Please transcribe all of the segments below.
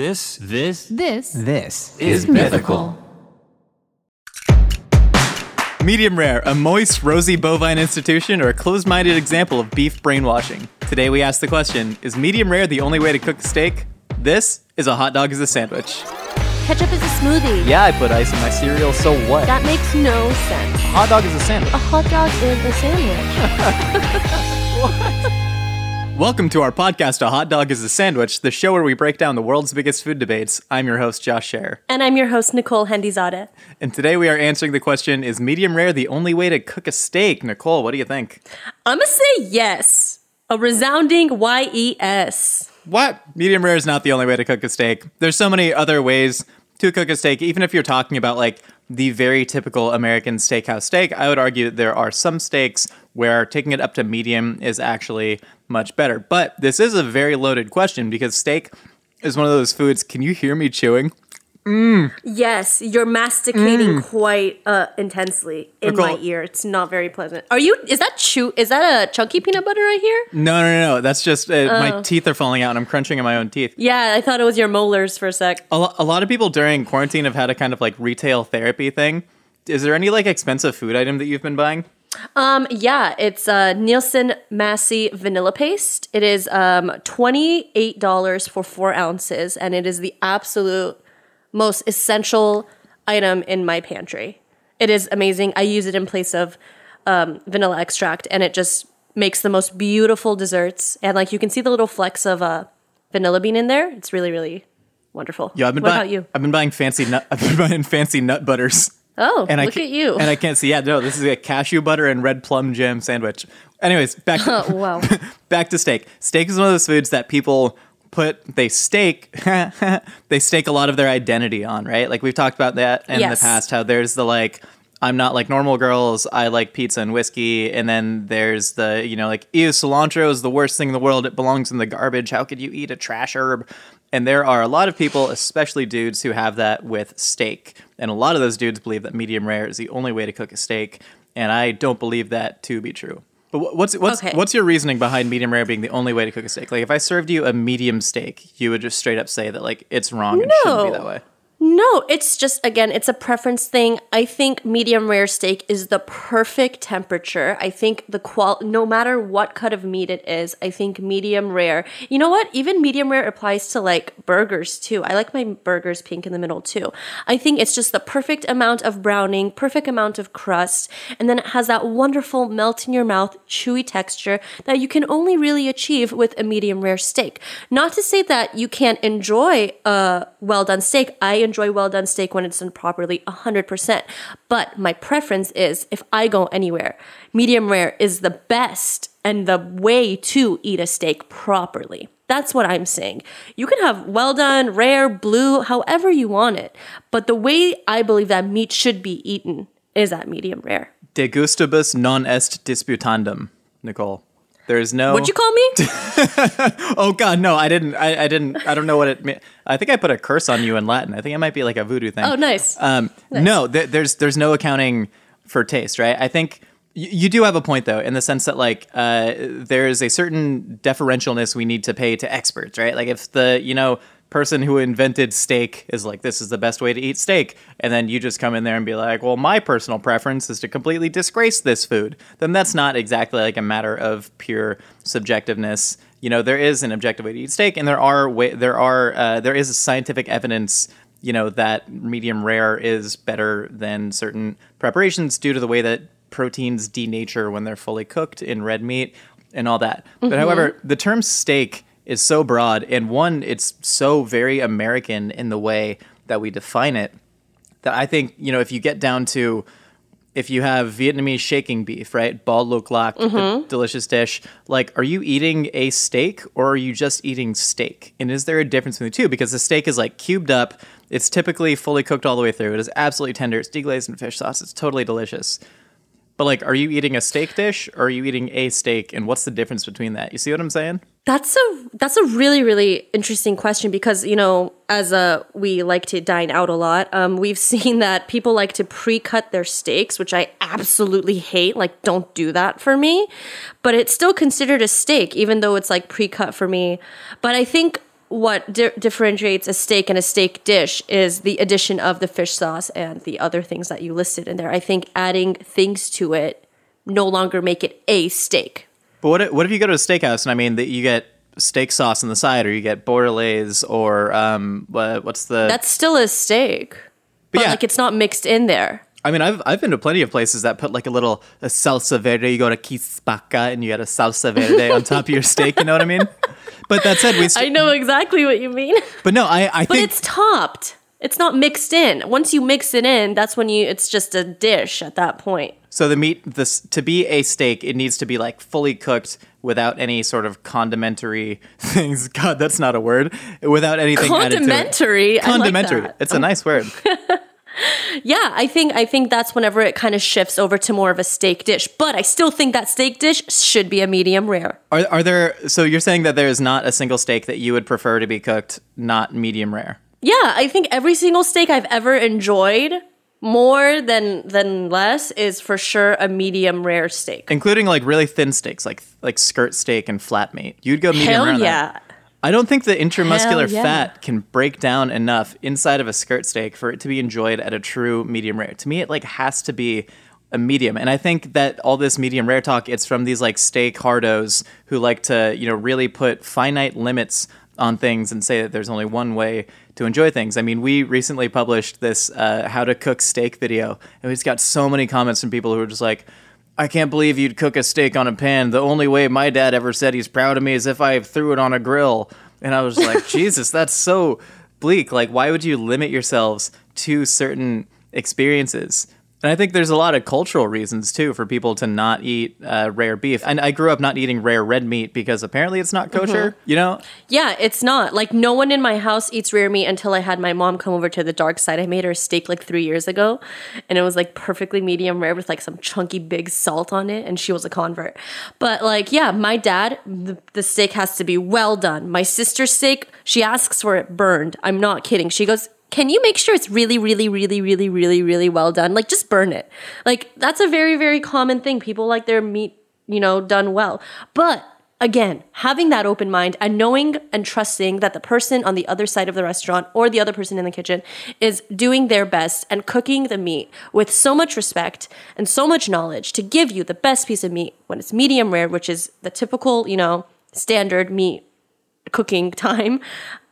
This, this, This This is mythical. Medium rare, a moist, rosy bovine institution, or a closed minded example of beef brainwashing? Today we ask the question Is medium rare the only way to cook a steak? This is a hot dog as a sandwich. Ketchup is a smoothie. Yeah, I put ice in my cereal, so what? That makes no sense. A hot dog is a sandwich. A hot dog is a sandwich. Welcome to our podcast, A Hot Dog is a Sandwich, the show where we break down the world's biggest food debates. I'm your host, Josh Scher. and I'm your host, Nicole Hendizadeh. And today we are answering the question Is medium rare the only way to cook a steak? Nicole, what do you think? I'm gonna say yes. A resounding Y-E-S. What? Medium rare is not the only way to cook a steak. There's so many other ways to cook a steak, even if you're talking about like the very typical American steakhouse steak. I would argue there are some steaks where taking it up to medium is actually much better. But this is a very loaded question because steak is one of those foods. Can you hear me chewing? Yes, you're masticating quite uh, intensely in my ear. It's not very pleasant. Are you? Is that chew? Is that a chunky peanut butter right here? No, no, no, no. That's just uh, my teeth are falling out and I'm crunching in my own teeth. Yeah, I thought it was your molars for a sec. A, lo- a lot of people during quarantine have had a kind of like retail therapy thing. Is there any like expensive food item that you've been buying? Um, yeah, it's uh, Nielsen Massey vanilla paste. It is um, twenty eight dollars for four ounces, and it is the absolute most essential item in my pantry. It is amazing. I use it in place of um, vanilla extract, and it just makes the most beautiful desserts. And like you can see the little flecks of uh, vanilla bean in there. It's really, really wonderful. Yeah, I've been what buying. about you? I've been buying fancy nut. I've been buying fancy nut butters. Oh, And I look ca- at you! And I can't see. Yeah, no, this is a cashew butter and red plum jam sandwich. Anyways, back to, Oh, wow. back to steak. Steak is one of those foods that people put they stake they stake a lot of their identity on, right? Like we've talked about that in Yes. the past. How there's the like. I'm not like normal girls. I like pizza and whiskey. And then there's the, you know, like, ew, cilantro is the worst thing in the world. It belongs in the garbage. How could you eat a trash herb? And there are a lot of people, especially dudes, who have that with steak. And a lot of those dudes believe that medium rare is the only way to cook a steak. And I don't believe that to be true. But what's what's Okay. what's your reasoning behind medium rare being the only way to cook a steak? Like if I served you a medium steak, you would just straight up say that like it's wrong and shouldn't be that way. No, it's just again, it's a preference thing. I think medium rare steak is the perfect temperature. I think the qual no matter what cut of meat it is, I think medium rare. You know what? Even medium rare applies to like burgers too. I like my burgers pink in the middle too. I think it's just the perfect amount of browning, perfect amount of crust, and then it has that wonderful melt in your mouth, chewy texture that you can only really achieve with a medium rare steak. Not to say that you can't enjoy a well done steak. I enjoy well done steak when it's done properly 100%. But my preference is if I go anywhere, medium rare is the best and the way to eat a steak properly. That's what I'm saying. You can have well done, rare, blue, however you want it. But the way I believe that meat should be eaten is at medium rare. De gustibus non est disputandum, Nicole. There is no. What'd you call me? Oh God, no! I didn't. I, I didn't. I don't know what it. meant. I think I put a curse on you in Latin. I think it might be like a voodoo thing. Oh, nice. Um, No, th- there's there's no accounting for taste, right? I think y- you do have a point though, in the sense that like uh, there is a certain deferentialness we need to pay to experts, right? Like if the you know person who invented steak is like this is the best way to eat steak. And then you just come in there and be like well my personal preference is to completely disgrace this food. Then that's not exactly like a matter of pure subjectiveness. You know there is an objective way to eat steak and there are way, there are uh, there is scientific evidence you know that medium rare is better than certain preparations due to the way that proteins denature when they're fully cooked in red meat and all that. But however the term steak is so broad and one it's so very american in the way that we define it that i think you know if you get down to if you have Vietnamese shaking beef, right? bò lúc lắc, mm-hmm. the delicious dish. Like, are you eating a steak or are you just eating steak? And is there a difference between the two? Because the steak is like cubed up. It's typically fully cooked all the way through. It is absolutely tender. It's deglazed in fish sauce. It's totally delicious. But like, are you eating a steak dish or are you eating a steak? And what's the difference between that? You see what I'm saying? That's a that's a really really interesting question because you know as a we like to dine out a lot. Um, we've seen that people like to pre-cut their steaks, which I absolutely hate. Like, don't do that for me. But it's still considered a steak, even though it's like pre-cut for me. But I think what di- differentiates a steak and a steak dish is the addition of the fish sauce and the other things that you listed in there. I think adding things to it no longer make it a steak. But what if, what if you go to a steakhouse and I mean that you get steak sauce on the side, or you get bordelaise, or um, what, what's the? That's still a steak, but yeah. like it's not mixed in there. I mean, I've I've been to plenty of places that put like a little a salsa verde. You go to Chi Spacca and you get a salsa verde on top of your steak. You know what I mean? But that said, we. St- I know exactly what you mean, but no, I I but think it's topped. It's not mixed in. Once you mix it in, that's when you. It's just a dish at that point. so. The meat, this to be a steak, it needs to be like fully cooked without any sort of condimentary things. God, that's not a word. Without anything added to it. Condimentary. Like Condimentary. that. It's a nice word. Yeah, I think I think that's whenever it kind of shifts over to more of a steak dish. But I still think that steak dish should be a medium rare. Are are there? So you're saying that there is not a single steak that you would prefer to be cooked not medium rare? Yeah, I think every single steak I've ever enjoyed more than than less is for sure a medium rare steak. including like really thin steaks, like like skirt steak and flat meat. You'd go medium Hell rare. on that. I don't think the intramuscular yeah. fat can break down enough inside of a skirt steak for it to be enjoyed at a true medium rare. To me, it like has to be a medium, and I think that all this medium rare talk it's from these like steak hardos who like to you know really put finite limits on things and say that there's only one way to enjoy things. I mean, we recently published this uh, how to cook steak video, and we just got so many comments from people who were just like. I can't believe you'd cook a steak on a pan. The only way my dad ever said he's proud of me is if I threw it on a grill. And I was like, Jesus, that's so bleak. Like, why would you limit yourselves to certain experiences? And I think there's a lot of cultural reasons too for people to not eat uh, rare beef. And I grew up not eating rare red meat because apparently it's not kosher. You know, Yeah, it's not. Like no one in my house eats rare meat until I had my mom come over to the dark side. I made her a steak like 3 years ago and it was like perfectly medium rare with like some chunky big salt on it and she was a convert. But like yeah, my dad the, the steak has to be well done. My sister's steak, she asks for it burned. I'm not kidding. She goes can you make sure it's really, really, really, really, really, really well done? Like, just burn it. Like, that's a very, very common thing. People like their meat, you know, done well. But again, having that open mind and knowing and trusting that the person on the other side of the restaurant or the other person in the kitchen is doing their best and cooking the meat with so much respect and so much knowledge to give you the best piece of meat when it's medium rare, which is the typical, you know, standard meat cooking time.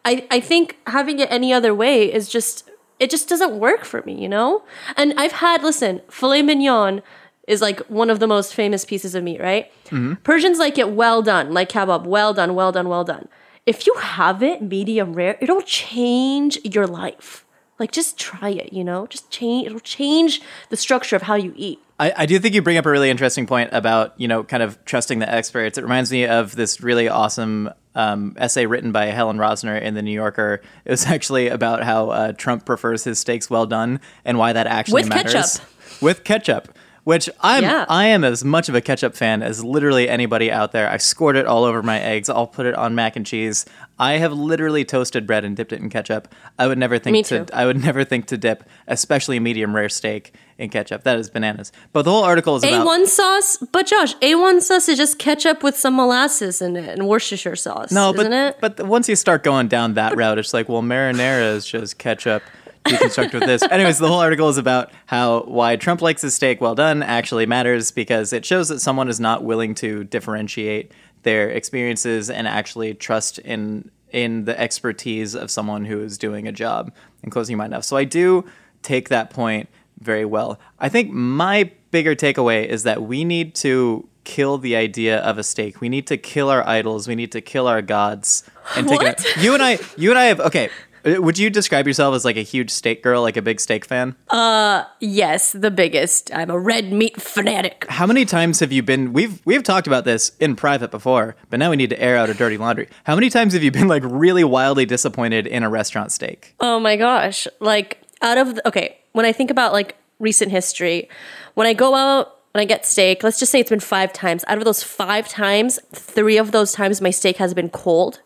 I, I think having it any other way is just it just doesn't work for me, you know? And I've had listen, filet mignon is like one of the most famous pieces of meat, right? Mm-hmm. Persians like it well done, like kebab, well done, well done, well done. If you have it medium rare, it'll change your life. Like just try it, you know? Just change it'll change the structure of how you eat. I, I do think you bring up a really interesting point about you know kind of trusting the experts. It reminds me of this really awesome um, essay written by Helen Rosner in the New Yorker. It was actually about how uh, Trump prefers his steaks well done and why that actually With matters ketchup. with ketchup. Which I'm Yeah. I am as much of a ketchup fan as literally anybody out there. I scored it all over my eggs. I'll put it on mac and cheese. I have literally toasted bread and dipped it in ketchup. I would never think to. I would never think to dip, especially a medium rare steak in ketchup. That is bananas. But the whole article is about A1 sauce, but Josh, A1 sauce is just ketchup with some molasses in it and Worcestershire sauce, no, but isn't it? but once you start going down that route, it's like well, marinara is just ketchup deconstructed with this. Anyways, the whole article is about how why Trump likes his steak well done actually matters because it shows that someone is not willing to differentiate their experiences and actually trust in in the expertise of someone who is doing a job and closing your mind off. So I do take that point very well. I think my bigger takeaway is that we need to kill the idea of a steak. We need to kill our idols. We need to kill our gods and take What? it. You and I you and I have okay. Uh, Would you describe yourself as like a huge steak girl, like a big steak fan? Uh, yes, the biggest. I'm a red meat fanatic. How many times have you been? We've we've talked about this in private before, but now we need to air out a dirty laundry. How many times have you been like really wildly disappointed in a restaurant steak? Oh my gosh. Like, out of the, okay, when I think about like recent history, when I go out, when I get steak, let's just say it's been five times. Out of those five times, three of those times my steak has been cold.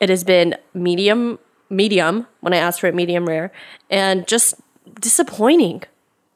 It has been medium, medium when I asked for it medium rare, and just disappointing.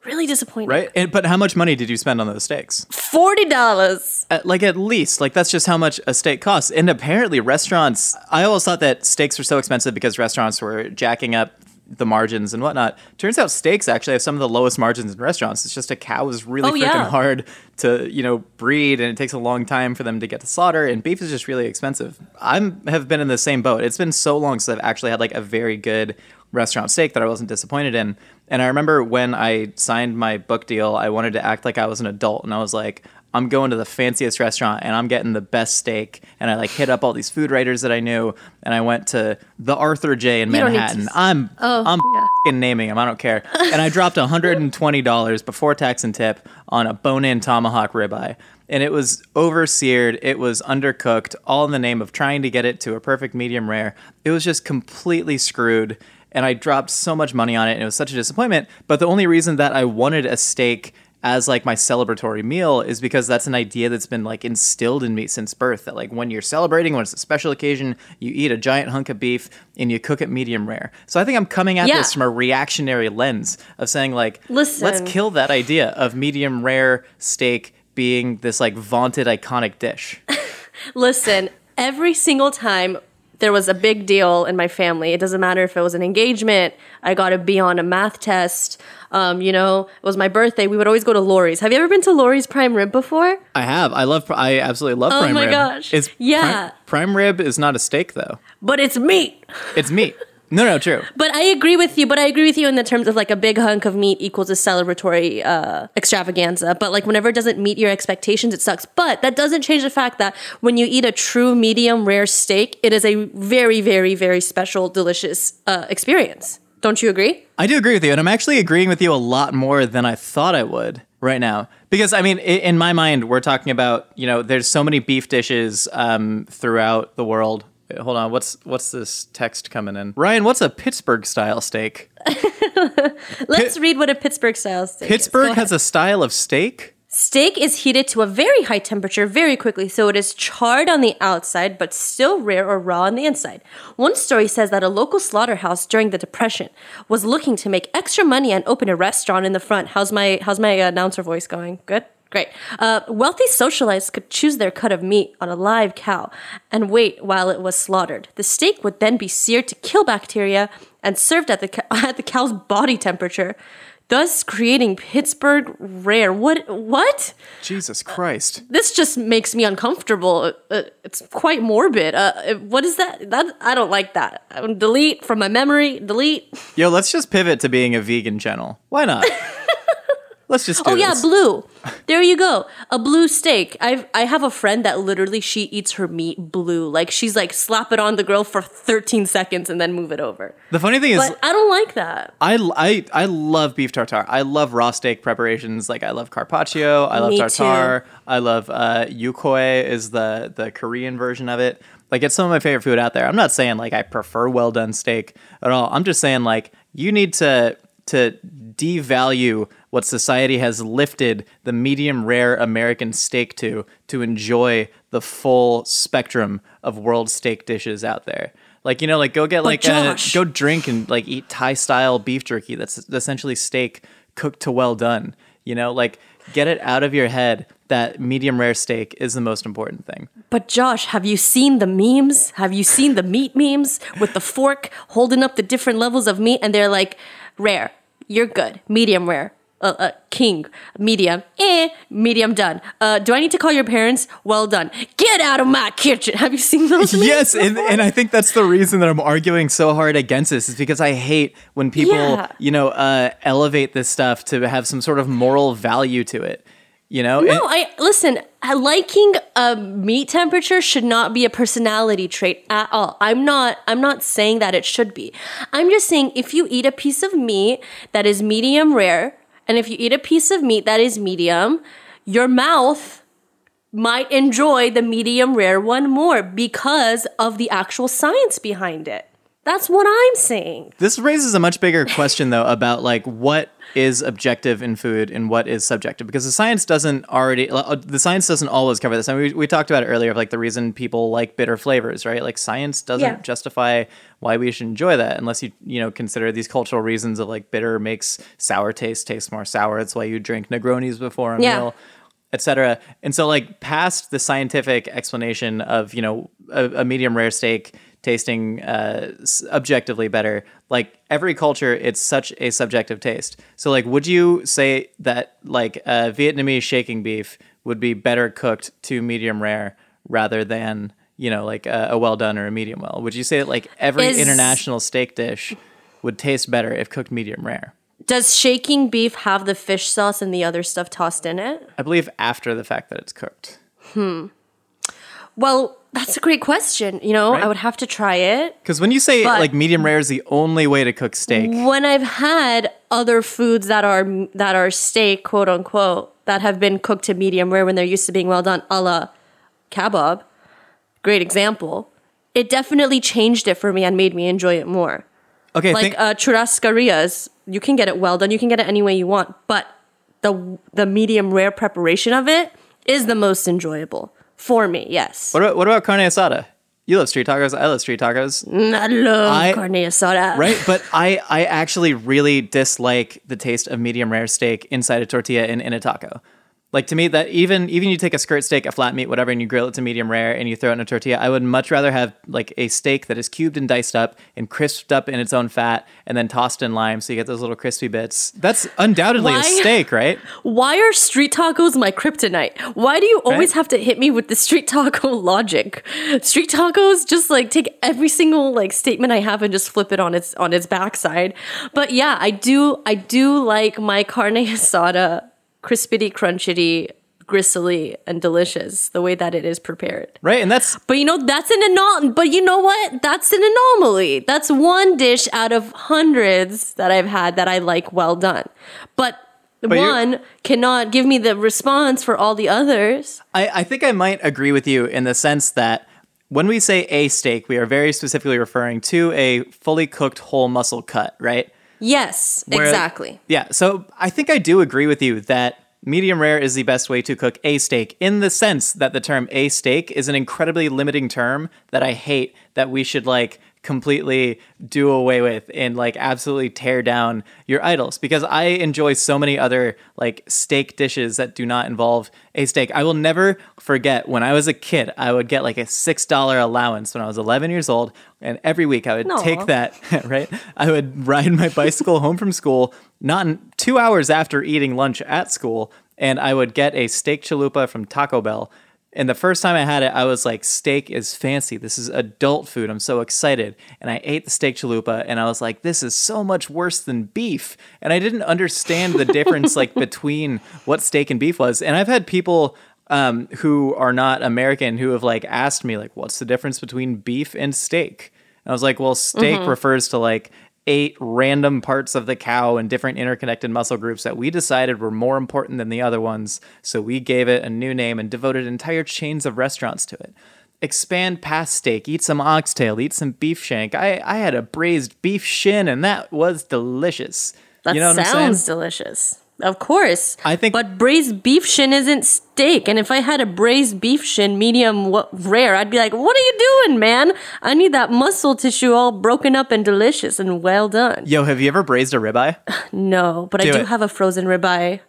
Really disappointing. right? And, but how much money did you spend on those steaks? Forty dollars. At, like at least, like that's just how much a steak costs. And apparently, restaurants. I always thought that steaks were so expensive because restaurants were jacking up the margins and whatnot. Turns out steaks actually have some of the lowest margins in restaurants. It's just a cow is really Oh, freaking yeah. hard to you know breed, and it takes a long time for them to get to slaughter. And beef is just really expensive. I'm have been in the same boat. It's been so long since I've actually had like a very good restaurant steak that I wasn't disappointed in. And I remember when I signed my book deal, I wanted to act like I was an adult, and I was like. I'm going to the fanciest restaurant and I'm getting the best steak. And I like hit up all these food writers that I knew. And I went to the Arthur J in to Manhattan. s- I'm Oh, I'm yeah. naming him. I don't care. And I dropped $120 before tax and tip on a bone-in tomahawk ribeye. And it was over-seared. It was undercooked, all in the name of trying to get it to a perfect medium rare. It was just completely screwed. And I dropped so much money on it, and it was such a disappointment. But the only reason that I wanted a steak as like my celebratory meal is because that's an idea that's been like instilled in me since birth that like when you're celebrating when it's a special occasion you eat a giant hunk of beef and you cook it medium rare so i think i'm coming at Yeah. this from a reactionary lens of saying like Listen. let's kill that idea of medium rare steak being this like vaunted iconic dish Listen, every single time there was a big deal in my family, it doesn't matter if it was an engagement, I got to be on a math test, um, you know, it was my birthday, we would always go to Lawry's. Have you ever been to Lawry's Prime Rib before? i have i love i absolutely love prime rib. Oh prime my rib gosh. It's Yeah. prime, prime rib is not a steak though But it's meat. it's meat no no true But I agree with you. But I agree with you in the terms of like a big hunk of meat equals a celebratory uh, extravaganza. But like whenever it doesn't meet your expectations, it sucks. But that doesn't change the fact that when you eat a true medium rare steak, it is a very, very, very special, delicious uh, experience. Don't you agree? I do agree with you, and I'm actually agreeing with you a lot more than I thought I would right now. Because I mean, in my mind, we're talking about you know, there's so many beef dishes um, throughout the world. Wait, Hold on, what's what's this text coming in? Ryan, what's a Pittsburgh style steak? Let's read what a Pittsburgh style steak Pittsburgh ahead. has a style of steak. Steak is heated to a very high temperature very quickly, so it is charred on the outside but still rare or raw on the inside. One story says that a local slaughterhouse during the Depression was looking to make extra money and open a restaurant in the front. How's my how's my announcer voice going? Good. Great. Uh, wealthy socialites could choose their cut of meat on a live cow and wait while it was slaughtered. The steak would then be seared to kill bacteria and served at the at the cow's body temperature, thus creating Pittsburgh rare. What? What? Jesus Christ! this just makes me uncomfortable. Uh, it's quite morbid. Uh, uh, what is that? That I don't like that. Uh, delete from my memory. Delete. Yo, let's just pivot to being a vegan channel. Why not? let's just. Do Oh yeah, this. blue. There you go. A blue steak. I've I have a friend that literally she eats her meat blue. Like she's like slap it on the grill for 13 seconds and then move it over. the funny thing is, I don't like that. I, I, I love beef tartare. I love raw steak preparations. Like I love carpaccio. I love Me tartare. I love uh, yukhoe is the the Korean version of it. Like it's some of my favorite food out there. I'm not saying like I prefer well done steak at all. I'm just saying like you need to to devalue what society has lifted the medium rare American steak to to enjoy the full spectrum of world steak dishes out there. Like you know, like go get like uh, a, go drink and like eat Thai style beef jerky that's essentially steak cooked to well done. You know, like get it out of your head that medium rare steak is the most important thing. But Josh, have you seen the memes? Have you seen the meat memes with the fork holding up the different levels of meat and they're like rare, you're good, medium rare, uh, uh, king, medium, eh, medium done. Uh, do I need to call your parents? Well done. Get out of my kitchen. Have you seen those? Yes, and, and I think that's the reason that I'm arguing so hard against this is because I hate when people, Yeah. you know, uh, elevate this stuff to have some sort of moral value to it. You know, No, And- I listen. Liking a meat temperature should not be a personality trait at all. I'm not. I'm not saying that it should be. I'm just saying if you eat a piece of meat that is medium rare, and if you eat a piece of meat that is medium, your mouth might enjoy the medium rare one more because of the actual science behind it. That's what I'm saying. This raises a much bigger question, though, about like what is objective in food and what is subjective, because the science doesn't already uh, the science doesn't always cover this. I mean, we, we talked about it earlier of like the reason people like bitter flavors, right? Like science doesn't Yeah. justify why we should enjoy that unless you you know consider these cultural reasons of like bitter makes sour taste taste more sour. It's why you drink Negronis before a Yeah. meal etc. And so, like, past the scientific explanation of you know a, a medium rare steak tasting uh, objectively better, like every culture, it's such a subjective taste. So, like, would you say that like uh, Vietnamese shaking beef would be better cooked to medium rare rather than you know like a, a well done or a medium well? Would you say that like every Is- international steak dish would taste better if cooked medium rare? Does shaking beef have the fish sauce and the other stuff tossed in it? I believe after the fact that it's cooked. Hmm. Well, that's a great question. You know, Right. I would have to try it. Because when you say like medium rare is the only way to cook steak, When I've had other foods that are that are steak, quote unquote, that have been cooked to medium rare when they're used to being well done, a la kebab, great example. It definitely changed it for me and made me enjoy it more. okay, like think, uh, churrascarias, you can get it well done. You can get it any way you want, but the the medium rare preparation of it is the most enjoyable for me. Yes, what about what about carne asada? You love street tacos. I love street tacos. Mm, I love I- carne asada. Right, but I I actually really dislike the taste of medium rare steak inside a tortilla in, in a taco. Like to me, that even even you take a skirt steak, a flat meat, whatever, and you grill it to medium rare and you throw it in a tortilla, I would much rather have like a steak that is cubed and diced up and crisped up in its own fat and then tossed in lime, so you get those little crispy bits. That's undoubtedly Why? a steak, right? Why are street tacos my kryptonite? Why do you always Right? have to hit me with the street taco logic? Street tacos just like take every single like statement I have and just flip it on its on its backside. But yeah, I do I do like my carne asada crispity, crunchity, gristly, and delicious the way that it is prepared. Right, and that's But you know that's an anom- But you know what? That's an anomaly. That's one dish out of hundreds that I've had that I like well done. But, you're- one cannot give me the response for all the others. I, I think I might agree with you in the sense that when we say a steak, we are very specifically referring to a fully cooked whole muscle cut, right? Yes, Where- exactly. Yeah, so I think I do agree with you that medium rare is the best way to cook a steak in the sense that the term a steak is an incredibly limiting term that I hate that we should like completely do away with and like absolutely tear down your idols because I enjoy so many other like steak dishes that do not involve a steak. I will never forget when I was a kid, I would get like a $6 allowance when I was 11 years old and every week I would Aw. take that, right? I would ride my bicycle home from school, not two hours after eating lunch at school, and I would get a steak chalupa from Taco Bell. And the first time I had it, I was like, steak is fancy. This is adult food. I'm so excited. And I ate the steak chalupa and I was like, this is so much worse than beef. And I didn't understand the difference like between what steak and beef was. And I've had people um, who are not American who have like asked me like, what's the difference between beef and steak? And I was like, well, steak refers to like eight random parts of the cow and different interconnected muscle groups that we decided were more important than the other ones. So we gave it a new name and devoted entire chains of restaurants to it. Expand past steak, eat some oxtail, eat some beef shank. I, I had a braised beef shin and that was delicious. That you know sounds delicious. Of course. I think- But braised beef shin isn't steak. And if I had a braised beef shin medium rare, I'd be like, what are you doing, man? I need that muscle tissue all broken up and delicious and well done. Yo, have you ever braised a ribeye? No, but Do I do it. have a frozen ribeye.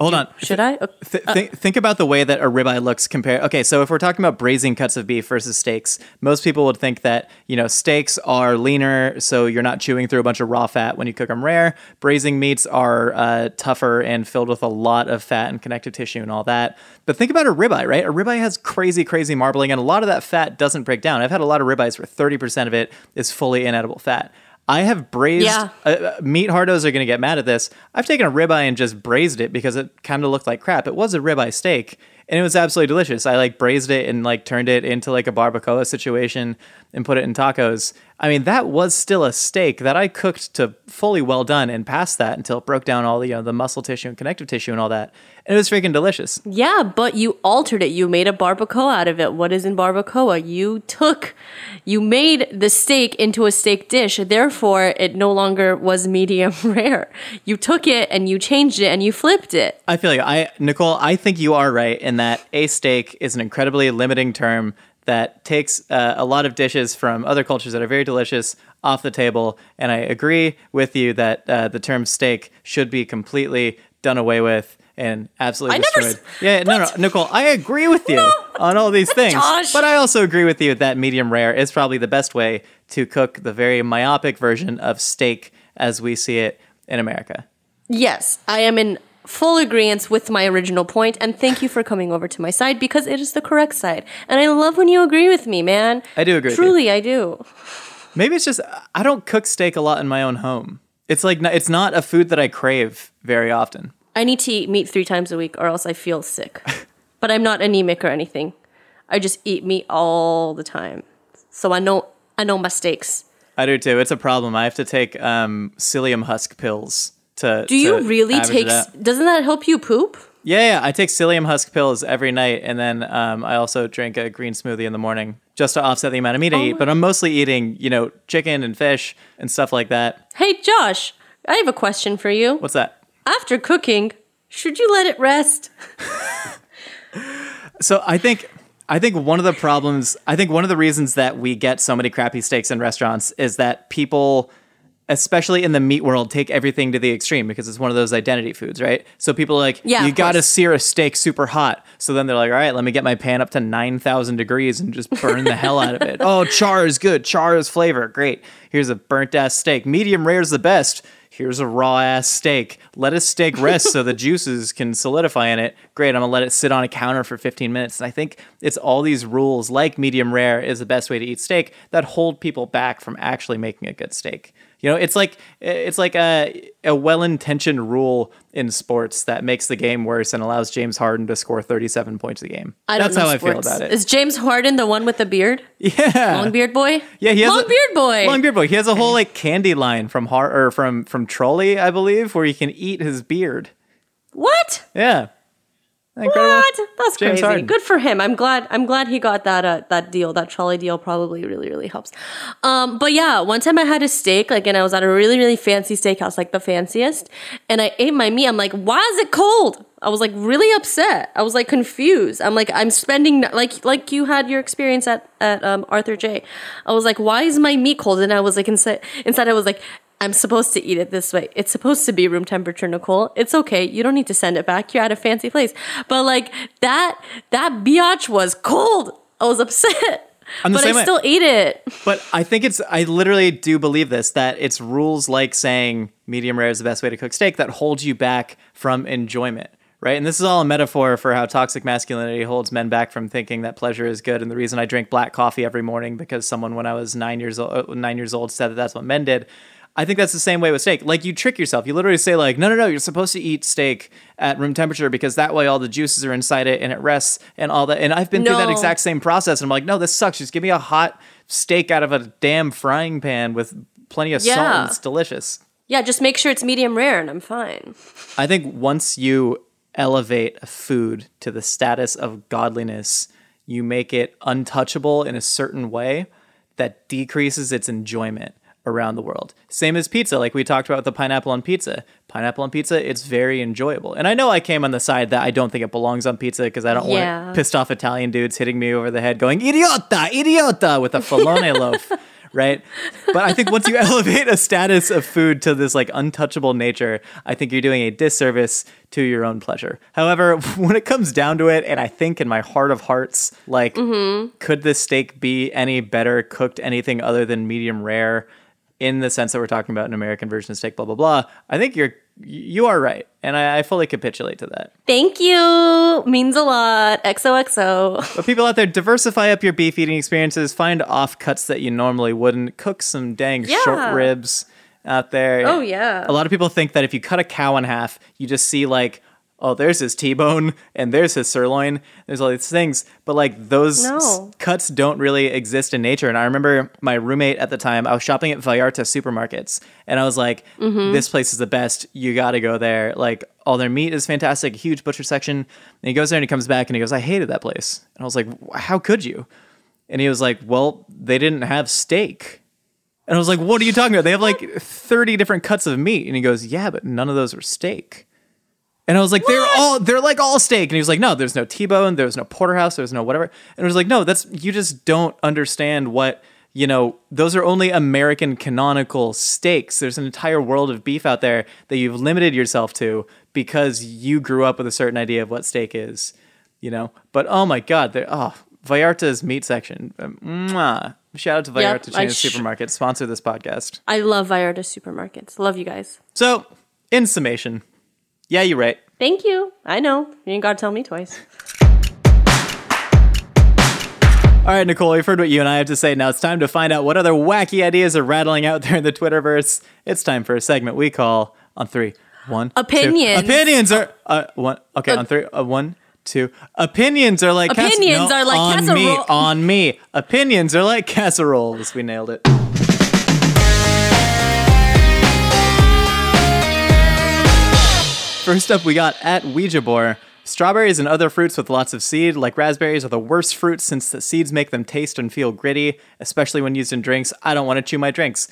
Hold do- on. Should I? Uh, Th- think, think about the way that a ribeye looks compared. Okay, so if we're talking about braising cuts of beef versus steaks, most people would think that you know steaks are leaner, so you're not chewing through a bunch of raw fat when you cook them rare. Braising meats are uh, tougher and filled with a lot of fat and connective tissue and all that. But think about a ribeye, right? A ribeye has crazy, crazy marbling, and a lot of that fat doesn't break down. I've had a lot of ribeyes where 30% of it is fully inedible fat. I have braised Yeah. uh, uh, meat hardos are going to get mad at this. I've taken a ribeye and just braised it because it kind of looked like crap. It was a ribeye steak, and it was absolutely delicious. I like braised it and like turned it into like a barbacoa situation and put it in tacos. I mean, that was still a steak that I cooked to fully well done and past that until it broke down all the you know the muscle tissue and connective tissue and all that. And it was freaking delicious. Yeah, but you altered it. You made a barbacoa out of it. What is in barbacoa? You took, you made the steak into a steak dish. Therefore, it no longer was medium rare. You took it and you changed it and you flipped it. I feel like I Nicole, I think you are right in that a steak is an incredibly limiting term that takes uh, a lot of dishes from other cultures that are very delicious off the table. And I agree with you that uh, the term steak should be completely done away with and absolutely I destroyed. s- yeah, no, no, Nicole, I agree with you on all these things. Josh. But I also agree with you that medium rare is probably the best way to cook the very myopic version of steak as we see it in America. Yes, I am in full agreement with my original point, and thank you for coming over to my side because it is the correct side. And I love when you agree with me, man. I do agree. Truly, I do. Maybe it's just I don't cook steak a lot in my own home. It's like it's not a food that I crave very often. I need to eat meat three times a week, or else I feel sick. but I'm not anemic or anything. I just eat meat all the time, so I know I know my steaks. I do too. It's a problem. I have to take um, psyllium husk pills to. Do you to really take? Doesn't that help you poop? Yeah, yeah. I take psyllium husk pills every night, and then um, I also drink a green smoothie in the morning just to offset the amount of meat I Oh eat. But I'm mostly eating, you know, chicken and fish and stuff like that. Hey, Josh, I have a question for you. What's that? After cooking, should you let it rest? So I think I think one of the problems, I think one of the reasons that we get so many crappy steaks in restaurants is that people especially in the meat world take everything to the extreme because it's one of those identity foods, right? So people are like Yeah, you got to sear a steak super hot. So then they're like, "All right, let me get my pan up to 9,000 degrees and just burn the hell out of it." Oh, char is good. Char is flavor. Great. Here's a burnt ass steak. Medium rare is the best. Here's a raw ass steak. Let a steak rest so the juices can solidify in it. Great. I'm to let it sit on a counter for 15 minutes. And I think it's all these rules, like medium rare is the best way to eat steak, that hold people back from actually making a good steak. You know, it's like it's like a, a well-intentioned rule in sports that makes the game worse and allows James Harden to score 37 points a game. I That's how I feel sports. about it. Is James Harden the one with the beard? yeah. Long beard boy? Yeah, he has Long a- beard boy. Long beard boy. He has a whole like candy line from Har or from from Trolli, I believe, where you can eat his beard. What? Yeah. Incredible. What? That's James crazy. Harden. Good for him. I'm glad. I'm glad he got that uh, that deal. That Trolli deal probably really really helps. Um, but yeah, one time I had a steak, like, and I was at a really really fancy steakhouse, like the fanciest, and I ate my meat. I'm like, why is it cold? I was like really upset. I was like confused. I'm like, I'm spending like like you had your experience at at um, Arthur J. I was like, why is my meat cold? And I was like inside inside I was like. I'm supposed to eat it this way. It's supposed to be room temperature, Nicole. It's okay. You don't need to send it back. You're at a fancy place. But like that, that biatch was cold. I was upset. But I way. still ate it. But I think it's I literally do believe this that it's rules like saying medium rare is the best way to cook steak that holds you back from enjoyment. Right? And this is all a metaphor for how toxic masculinity holds men back from thinking that pleasure is good. And the reason I drink black coffee every morning because someone when I was nine years old, nine years old said that that's what men did. I think that's the same way with steak. Like you trick yourself. You literally say like, no, no, no, you're supposed to eat steak at room temperature because that way all the juices are inside it and it rests and all that. And I've been through that exact same process. And I'm like, no, this sucks. Just give me a hot steak out of a damn frying pan with plenty of salt Yeah. and it's delicious. Yeah, just make sure it's medium rare and I'm fine. I think once you elevate a food to the status of godliness, you make it untouchable in a certain way that decreases its enjoyment around the world. Same as pizza, like we talked about with the pineapple on pizza. Pineapple on pizza, it's very enjoyable. And I know I came on the side that I don't think it belongs on pizza because I don't Yeah. want pissed off Italian dudes hitting me over the head going, idiota, idiota, with a filone loaf. Right. But I think once you elevate a status of food to this like untouchable nature, I think you're doing a disservice to your own pleasure. However, when it comes down to it, and I think in my heart of hearts, like, mm-hmm. could this steak be any better cooked anything other than medium rare in the sense that we're talking about an American version of steak, blah, blah, blah? I think you're, you are right. And I, I fully capitulate to that. Thank you. Means a lot. XOXO. But people out there, diversify up your beef eating experiences. Find offcuts that you normally wouldn't. Cook some dang Yeah. short ribs out there. Oh, yeah. A lot of people think that if you cut a cow in half, you just see like oh, there's his T-bone and there's his sirloin. There's all these things, but like those No. s- cuts don't really exist in nature. And I remember my roommate at the time. I was shopping at Vallarta supermarkets, and I was like, mm-hmm. "This place is the best. You got to go there. Like all their meat is fantastic. Huge butcher section." And he goes there and he comes back and he goes, "I hated that place." And I was like, "How could you?" And he was like, "Well, they didn't have steak." And I was like, "What are you talking about? They have like 30 different cuts of meat." And he goes, "Yeah, but none of those were steak." And I was like, "They're all they're like all steak." And he was like, "No, there's no T-bone, there's no porterhouse, there's no whatever." And I was like, "No, that's you just don't understand what, you know, those are only American canonical steaks. There's an entire world of beef out there that you've limited yourself to because you grew up with a certain idea of what steak is, you know? But oh my god, they're oh, Vallarta's meat section. Um, mwah. Shout out to Yep, Vallarta I Chain sh- Supermarket. Sponsor this podcast. I love Vallarta supermarkets. Love you guys. So, in summation, yeah, you're right. Thank you. I know. You ain't gotta tell me twice. All right, Nicole, you've heard what you and I have to say. Now it's time to find out what other wacky ideas are rattling out there in the Twitterverse. It's time for a segment we call on three, one, Opinions. Opinions are uh, one. Okay, on three, uh, one, two. Opinions are like cas- Opinions no, are like on me, on me. Opinions are like casseroles. We nailed it. First up, we got at Ouija Boar. Strawberries and other fruits with lots of seed, like raspberries, are the worst fruits since the seeds make them taste and feel gritty, especially when used in drinks. I don't want to chew my drinks.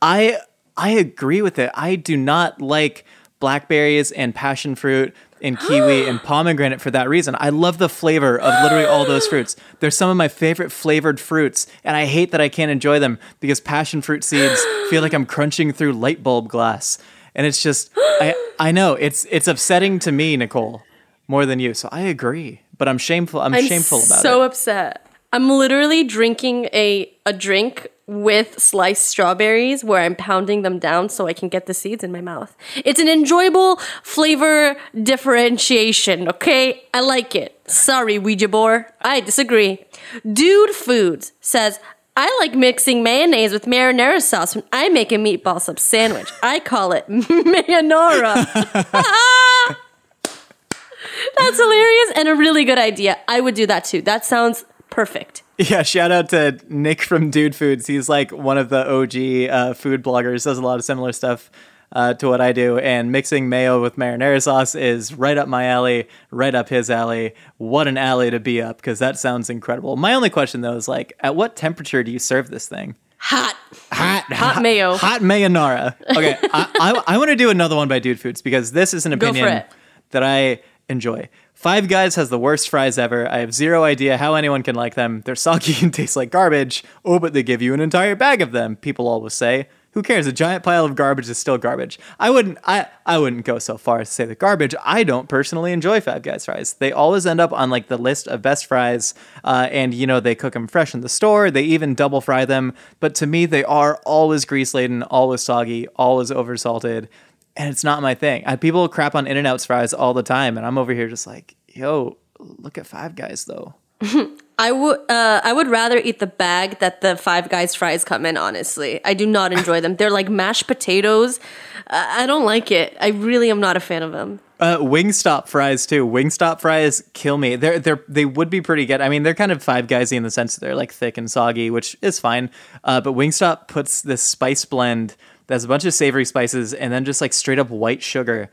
I I agree with it. I do not like blackberries and passion fruit and kiwi and pomegranate for that reason. I love the flavor of literally all those fruits. They're some of my favorite flavored fruits, and I hate that I can't enjoy them because passion fruit seeds feel like I'm crunching through light bulb glass. And it's just I I know it's it's upsetting to me, Nicole, more than you. So I agree, but I'm shameful. I'm, I'm shameful about so it. upset. I'm literally drinking a a drink with sliced strawberries where I'm pounding them down so I can get the seeds in my mouth. It's an enjoyable flavor differentiation, okay? I like it. Sorry, Ouija board. I disagree. Dude Foods says, I like mixing mayonnaise with marinara sauce when I make a meatball sub sandwich. I call it mayonara. That's hilarious and a really good idea. I would do that too. That sounds perfect. Yeah, shout out to Nick from Dude Foods. He's like one of the OG uh, food bloggers. Does a lot of similar stuff uh, to what I do. And mixing mayo with marinara sauce is right up my alley, right up his alley. What an alley to be up because that sounds incredible. My only question though is like, at what temperature do you serve this thing? Hot. Hot, Hot mayo. Hot mayonara. Okay, I, I, I want to do another one by Dude Foods because this is an opinion that I enjoy. Five Guys has the worst fries ever. I have zero idea how anyone can like them. They're soggy and taste like garbage. Oh, but they give you an entire bag of them. People always say. Who cares? A giant pile of garbage is still garbage. I wouldn't. I I wouldn't go so far as to say the garbage. I don't personally enjoy Five Guys fries. They always end up on like the list of best fries, uh, and you know they cook them fresh in the store. They even double fry them. But to me, they are always grease laden, always soggy, always oversalted and it's not my thing. I, people crap on In and Out's fries all the time, and I'm over here just like, yo, look at Five Guys though. I would uh, I would rather eat the bag that the Five Guys fries come in. Honestly, I do not enjoy them. They're like mashed potatoes. Uh, I don't like it. I really am not a fan of them. Uh, Wingstop fries too. Wingstop fries kill me. They're they're they would be pretty good. I mean, they're kind of Five Guysy in the sense that they're like thick and soggy, which is fine. Uh, but Wingstop puts this spice blend that's a bunch of savory spices and then just like straight up white sugar.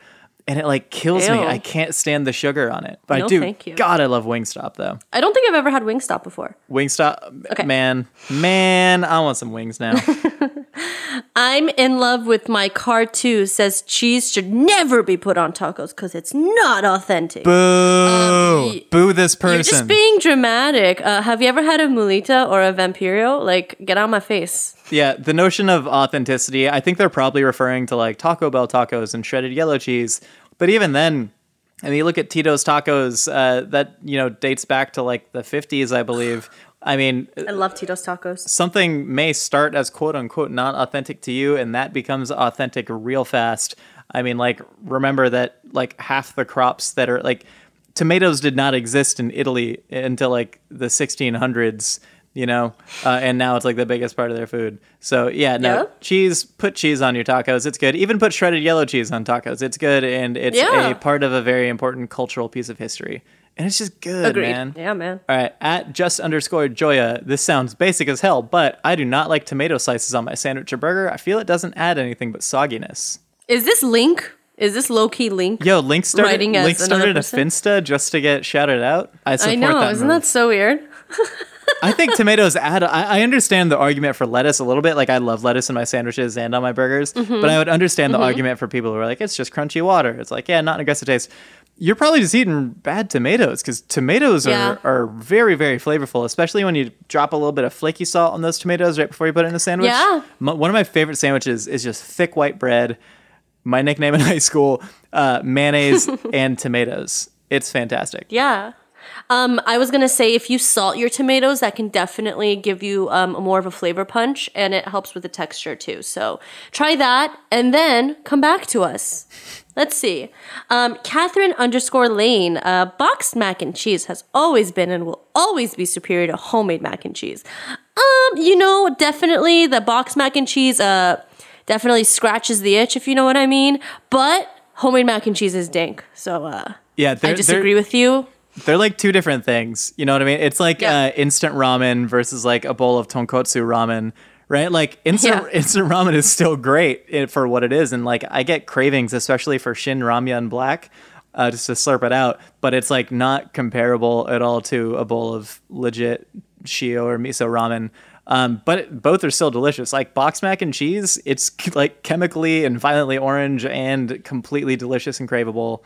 And it like kills me. I can't stand the sugar on it. But I do. thank you. God, I love Wingstop though. I don't think I've ever had Wingstop before. Wingstop, Okay. man, man, I want some wings now. I'm in love with my car too. Says cheese should never be put on tacos because it's not authentic. Boo! y- Boo this person. You're person. just being dramatic. Uh, have you ever had a mulita or a vampiro? Like, get out of my face. yeah, the notion of authenticity, I think they're probably referring to like Taco Bell tacos and shredded yellow cheese. But even then, I mean, you look at Tito's tacos, uh, that, you know, dates back to like the 50s, I believe. I mean, I love Tito's tacos. something may start as quote unquote not authentic to you and that becomes authentic real fast. I mean, like, remember that like half the crops that are like tomatoes did not exist in Italy until like the 1600s. You know, uh, and now it's like the biggest part of their food. So yeah, no Yeah. cheese. Put cheese on your tacos. It's good. Even put shredded yellow cheese on tacos. It's good, and it's Yeah. a part of a very important cultural piece of history. And it's just good, Agreed. man. Yeah, man. All right, at just underscore Joya, this sounds basic as hell, but I do not like tomato slices on my sandwich or burger. I feel it doesn't add anything but sogginess. Is this Link? Is this low key Link? Yo, Link started, Link started a? Finsta just to get shouted out. I support I know. that. Isn't move. that so weird? I think tomatoes add. I, I understand the argument for lettuce a little bit. Like I love lettuce in my sandwiches and on my burgers, Mm-hmm. but I would understand the argument for people who are like, it's just crunchy water. It's like, yeah, not an aggressive taste. You're probably just eating bad tomatoes because tomatoes Yeah. are, are very, very flavorful, especially when you drop a little bit of flaky salt on those tomatoes right before you put it in the sandwich. Yeah. M- one of my favorite sandwiches is just thick white bread. My nickname in high school, uh, mayonnaise and tomatoes. It's fantastic. Yeah. Um, I was gonna say if you salt your tomatoes, that can definitely give you um, more of a flavor punch, and it helps with the texture too. So try that, and then come back to us. Let's see. Um, Catherine underscore Lane. Uh, boxed mac and cheese has always been and will always be superior to homemade mac and cheese. Um, you know, definitely the boxed mac and cheese. Uh, definitely scratches the itch if you know what I mean. But homemade mac and cheese is dank. So uh, Yeah, I disagree with you. They're like two different things. You know what I mean? It's like Yeah. uh, instant ramen versus like a bowl of tonkotsu ramen, right? Like instant Yeah. instant ramen is still great for what it is, and like I get cravings, especially for Shin Ramyun Black, uh, just to slurp it out. But it's like not comparable at all to a bowl of legit shio or miso ramen. Um, but both are still delicious. Like box mac and cheese, it's like chemically and violently orange and completely delicious and craveable.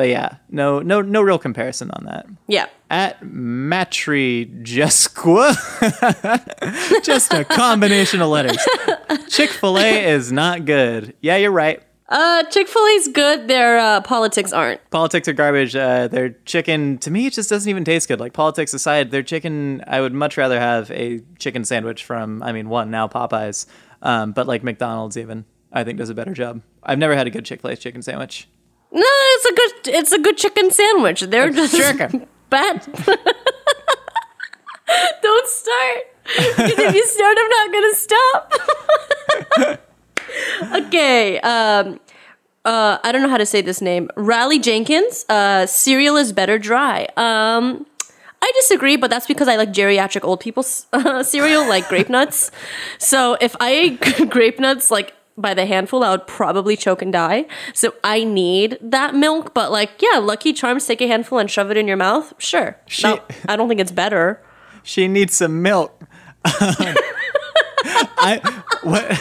But yeah, no, no, no real comparison on that Yeah. at Matri Jesqua. Just a combination of letters. Chick fil A is not good. Yeah, you're right. Uh, Chick Fil A's good. Their uh, politics aren't. Politics are garbage. Uh, their chicken, to me, it just doesn't even taste good. Like, politics aside, their chicken, I would much rather have a chicken sandwich from, I mean, one, now Popeyes. Um, but like McDonald's, even, I think does a better job. I've never had a good Chick fil A chicken sandwich. No, it's a good. It's a good chicken sandwich. They're just chicken. bad. Don't start. Because if you start, I'm not gonna stop. okay. Um. Uh. I don't know how to say this name. Raleigh Jenkins. Uh. Cereal is better dry. Um. I disagree, but that's because I like geriatric old people's uh, cereal, like grape nuts. So if I ate grape nuts, like by the handful, I would probably choke and die. So I need that milk. But like, yeah, Lucky Charms, take a handful and shove it in your mouth. Sure. She- No, I don't think it's better. She needs some milk. I what?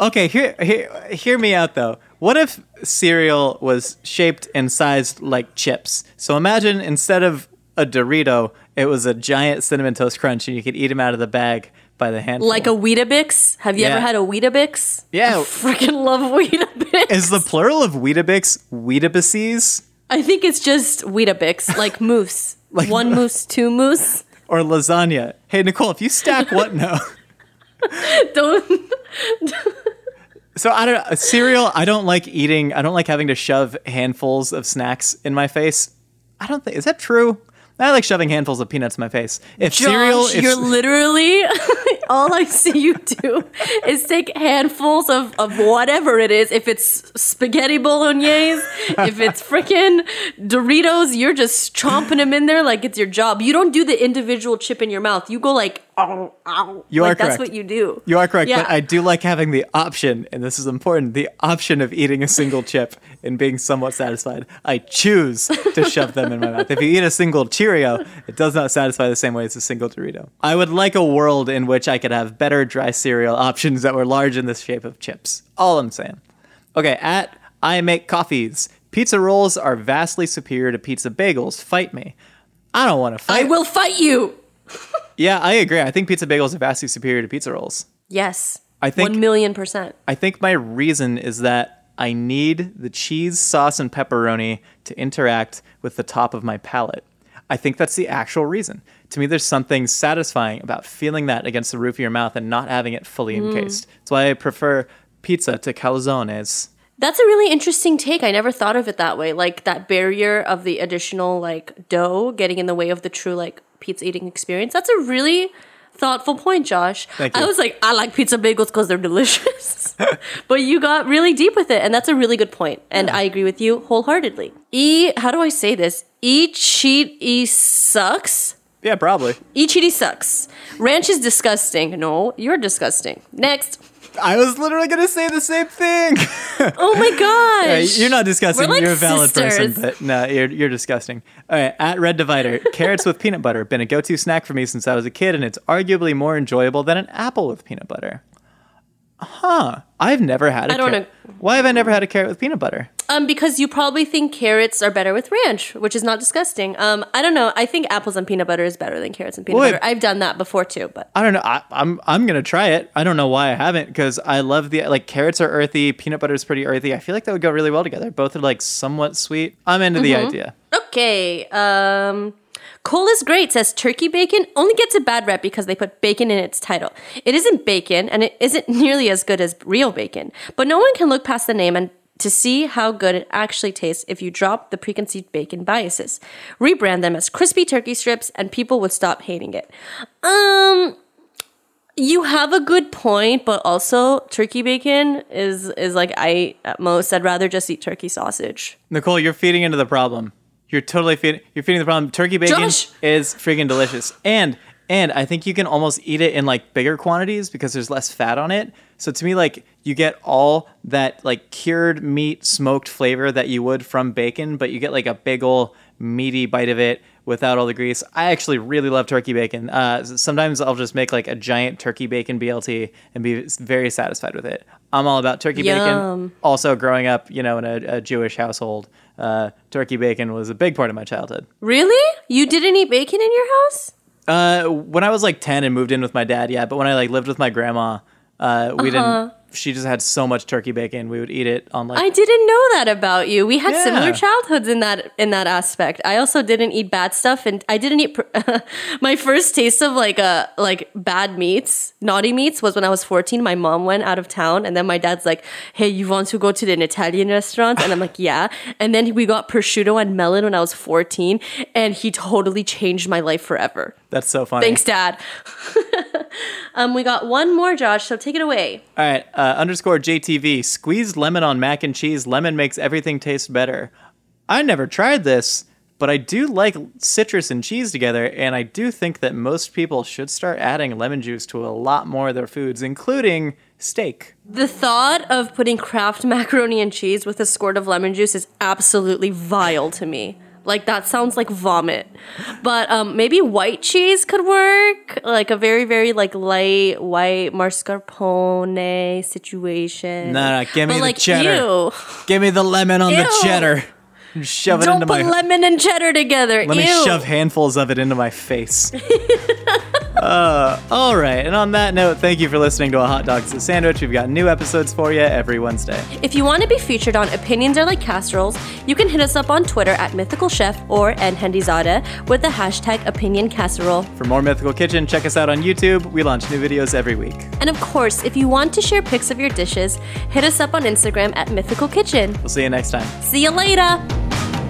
Okay, hear, hear hear me out though. What if cereal was shaped and sized like chips? So imagine instead of a Dorito, it was a giant cinnamon toast crunch, and you could eat them out of the bag by the handful. Like a Weetabix. Have you Yeah. ever had a Weetabix? Yeah. I freaking love Weetabix. is the plural of Weetabix Weetabices I think it's just Weetabix, like moose. Like- One moose, two moose. or lasagna? Hey Nicole, if you stack what no. Don't. So I don't know. Cereal, I don't like eating. I don't like having to shove handfuls of snacks in my face. I don't think is that true. I like shoving handfuls of peanuts in my face. If cereal, if, you're literally all I see you do is take handfuls of, of whatever it is. If it's spaghetti bolognese, if it's freaking Doritos, you're just chomping them in there like it's your job. You don't do the individual chip in your mouth. You go like, ow, ow. You like, are That's what you do. you are correct, Yeah. but I do like having the option, and this is important: the option of eating a single chip and being somewhat satisfied. I choose to shove them in my mouth. If you eat a single Cheerio, it does not satisfy the same way as a single Dorito. I would like a world in which I could have better dry cereal options that were large in the shape of chips. All I'm saying. Okay, at I make coffees. Pizza rolls are vastly superior to pizza bagels. Fight me. I don't want to fight. I will fight you. Yeah, I agree. I think pizza bagels are vastly superior to pizza rolls. Yes. I think- One million percent. I think my reason is that I need the cheese, sauce, and pepperoni to interact with the top of my palate. I think that's the actual reason. To me, there's something satisfying about feeling that against the roof of your mouth and not having it fully mm. encased. That's why I prefer pizza to calzones. That's a really interesting take. I never thought of it that way. Like that barrier of the additional like dough getting in the way of the true like pizza eating experience. That's a really thoughtful point, Josh. Thank I was like, I like pizza bagels because they're delicious. but you got really deep with it, and that's a really good point. And I agree with you wholeheartedly. E, how do I say this? E cheat e sucks. Yeah, probably. E cheaty sucks. Ranch is disgusting. No, you're disgusting. Next. I was literally gonna say the same thing. Oh my gosh. Right, you're not disgusting. Like you're a valid person, but no, you're you're disgusting. All right, at Red Divider, carrots with peanut butter been a go-to snack for me since I was a kid, and it's arguably more enjoyable than an apple with peanut butter. Huh? I've never had. a I don't car- know. Why have I never had a carrot with peanut butter? Um, because you probably think carrots are better with ranch, which is not disgusting. Um, I don't know. I think apples and peanut butter is better than carrots and peanut Wait. butter. I've done that before too, but I don't know. I, I'm I'm gonna try it. I don't know why I haven't because I love the like carrots are earthy, peanut butter is pretty earthy. I feel like that would go really well together. Both are like somewhat sweet. I'm into the idea. okay. Um, Cole is great says turkey bacon only gets a bad rep because they put bacon in its title. It isn't bacon and it isn't nearly as good as real bacon, but no one can look past the name and to see how good it actually tastes if you drop the preconceived bacon biases. Rebrand them as crispy turkey strips and people would stop hating it. Um you have a good point, but also turkey bacon is is like I at most I'd rather just eat turkey sausage. Nicole, you're feeding into the problem. You're totally feeding. You're feeding the problem. Turkey bacon Josh! is freaking delicious, and and I think you can almost eat it in like bigger quantities because there's less fat on it. So to me, like you get all that like cured meat smoked flavor that you would from bacon, but you get like a big ol' meaty bite of it without all the grease. I actually really love turkey bacon. Uh, sometimes I'll just make like a giant turkey bacon BLT and be very satisfied with it. I'm all about turkey bacon also growing up you know in a, a jewish household uh, turkey bacon was a big part of my childhood Really? You didn't eat bacon in your house? uh, when i was like 10 and moved in with my dad yeah but when i like lived with my grandma uh, we didn't she just had so much turkey bacon we would eat it on like I didn't know that about you. We had Yeah. similar childhoods in that in that aspect. I also didn't eat bad stuff, and I didn't eat. pr- my first taste of like a like bad meats, naughty meats, was when I was fourteen. My mom went out of town, and then my dad's like, "Hey, you want to go to an Italian restaurant?" And I'm like, "Yeah." And then we got prosciutto and melon when I was fourteen, and he totally changed my life forever. That's so funny Thanks, Dad. um, we got one more, Josh. So take it away. all right uh, underscore jtv squeezed lemon on mac and cheese lemon makes everything taste better i never tried this but i do like citrus and cheese together and i do think that most people should start adding lemon juice to a lot more of their foods including steak The thought of putting Kraft macaroni and cheese with a squirt of lemon juice is absolutely vile to me. Like that sounds like vomit. But um, maybe white cheese could work, like a very very like light white mascarpone situation. No, no, give me But, the like, cheddar. Ew. Give me the lemon on the cheddar. Shove it Don't into put my. lemon and cheddar together. let me shove handfuls of it into my face. uh, all right, and on that note, thank you for listening to a hot dogs a sandwich. We've got new episodes for you every Wednesday. If you want to be featured on Opinions Are Like Casseroles, you can hit us up on Twitter at Mythical Chef or nhendizada with the hashtag Opinion Casserole. For more Mythical Kitchen, check us out on YouTube. We launch new videos every week. And of course, if you want to share pics of your dishes, hit us up on Instagram at Mythical Kitchen. We'll see you next time. See you later!